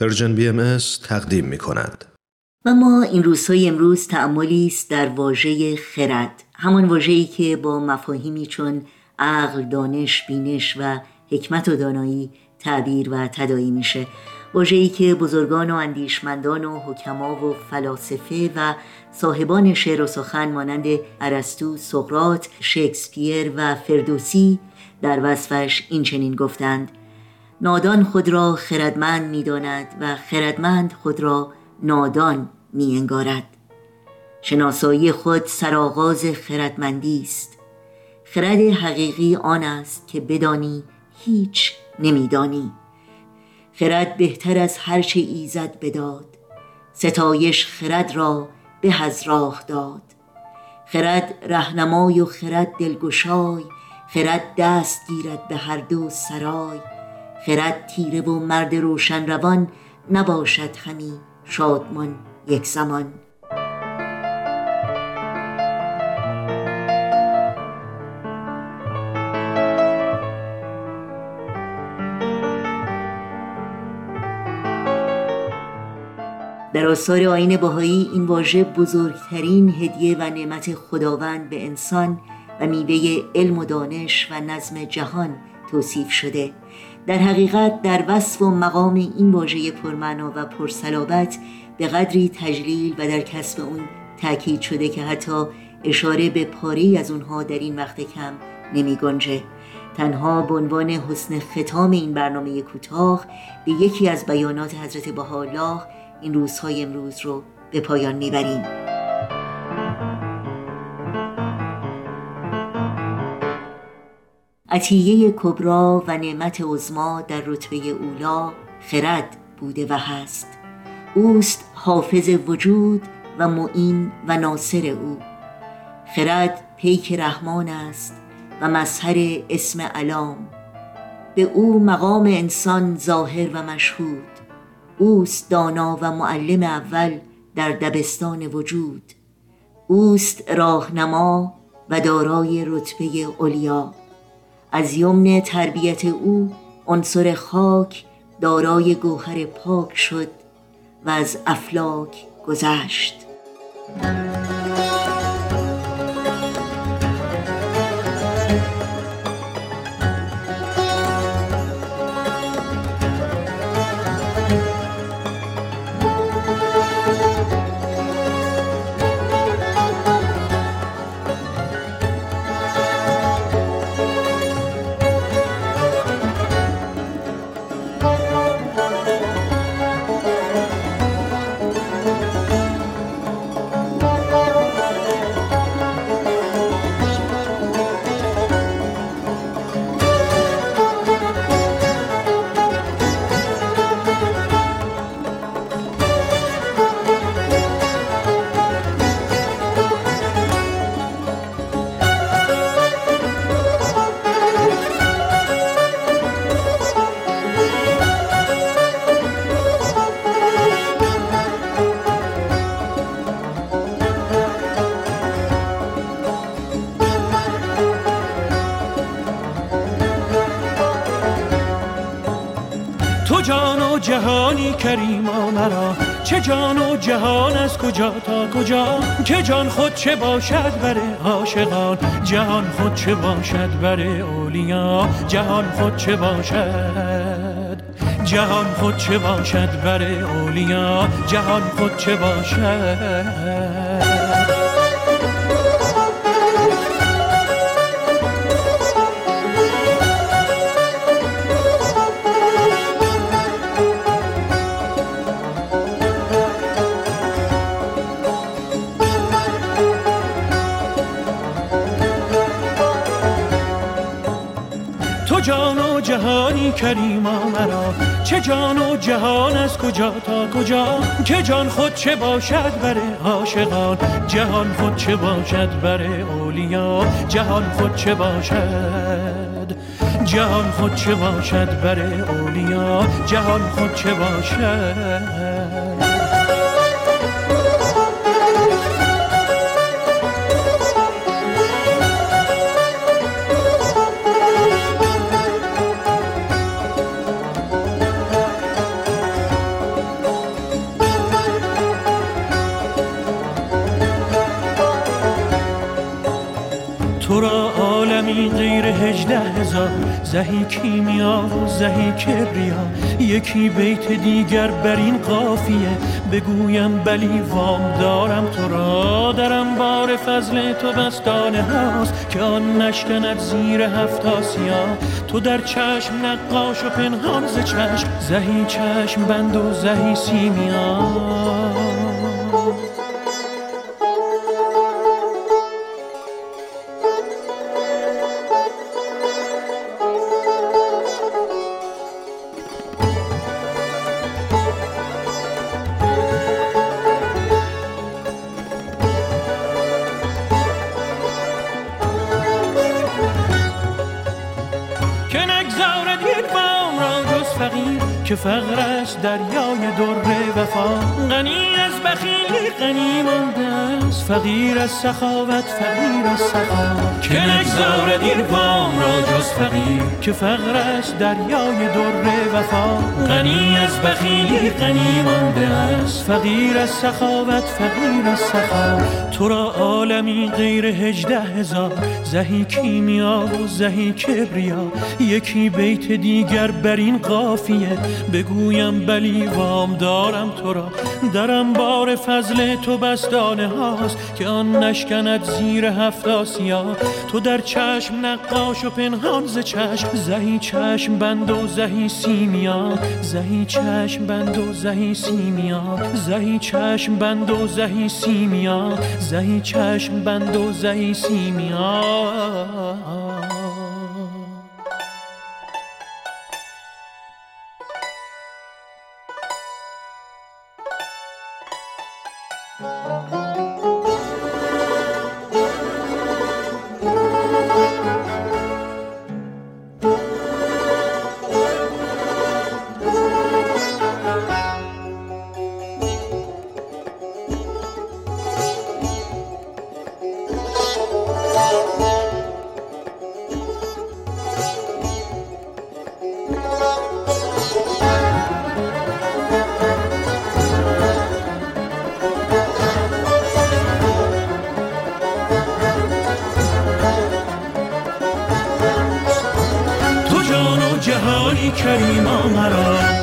Persian BM تقدیم می کند. و اما این روزهای امروز تاملی است در واژه خرد همان واژه‌ای که با مفاهیمی چون عقل، دانش، بینش و حکمت و دانایی تعبیر و تداعی میشه واژه‌ای که بزرگان و اندیشمندان و حکما و فلاسفه و صاحبان شعر و سخن مانند ارسطو، سقراط، شکسپیر و فردوسی در وصفش این چنین گفتند نادان خود را خردمند می‌داند و خردمند خود را نادان می انگارد شناسایی خود سرآغاز خردمندی است. خرد حقیقی آن است که بدانی هیچ نمیدانی. خرد بهتر از هر چه ایزد بداد. ستایش خرد را به از داد. خرد رهنمای و خرد دلگشای. خرد دست گیرد به هر دو سرای. خرد تیره و مرد روشن روان نباشد همی شادمان یک زمان. در آثار آین باهایی این واژه بزرگترین هدیه و نعمت خداوند به انسان و میوه علم و دانش و نظم جهان توصیف شده. در حقیقت در وصف و مقام این واژه پرمعنا و پرسلابت به قدری تجلیل و در کسب اون تاکید شده که حتی اشاره به پاره از اونها در این وقت کم نمی گنجه. تنها به عنوان حسن ختام این برنامه کوتاه به یکی از بیانات حضرت بهاءالله این روزهای امروز رو به پایان می‌بریم عطیه کبرا و نعمت عزما در رتبه اولا خرد بوده و هست. اوست حافظ وجود و معین و ناصر او. خرد پیک رحمان است و مظهر اسم علام. به او مقام انسان ظاهر و مشهود. اوست دانا و معلم اول در دبستان وجود. اوست راهنما و دارای رتبه علیا. از یمن تربیت او عنصر خاک دارای گوهر پاک شد و از افلاک گذشت. جهانی کریما مرا. چه جان و جهان از کجا تا کجا؟ که جان خود چه باشد بر عاشقان؟ جهان خود چه باشد بر اولیا؟ جهان خود چه باشد؟ جهان خود چه باشد بر اولیا؟ جهان خود چه باشد؟ جان و جهانی کریما مرا؟ چه جان و جهان از کجا تا کجا؟ که جان خود چه باشد بر عاشقان؟ جهان خود چه باشد بر اولیا؟ جهان خود چه باشد؟ جهان خود چه باشد بر اولیا؟ جهان خود چه باشد؟ عالمی غیر هجده هزار. زهی کیمیا و زهی کبریا یکی بیت دیگر بر این قافیه. بگویم بلی وام دارم تو را درم بار فضل تو بستانه هاست. که آن نشکند زیر هفت آسیا. تو در چشم نقاش و پنهان ز چشم. زهی چشم بند و زهی سیمیا. که فقرش دریای در وفا. غنی از بخیلی غنی مانده است. فقیر از سخاوت فقیر از سخا. که نگذارد این وام را جز فقیر. که فقرش دریای در وفا. غنی از بخیلی غنی مانده است. فقیر از سخاوت فقیر از سخا. تو را عالمی غیر هجده هزار. زهی کیمیا و زهی کبریا. یکی بیت دیگر بر این قافیه. بگویم بلی وام دارم تو را. درم بار فضل تو بستانه هاست که آن نشکند زیر هفت آسیا. تو در چشم نقاش و پنهان ز چشم زهی چشم بند و زهی سیمیا. زهی چشم بند و زهی سیمیا. زهی چشم بند و زهی سیمیا. زهی چشم بند و زهی سیمیا. کریما مرا.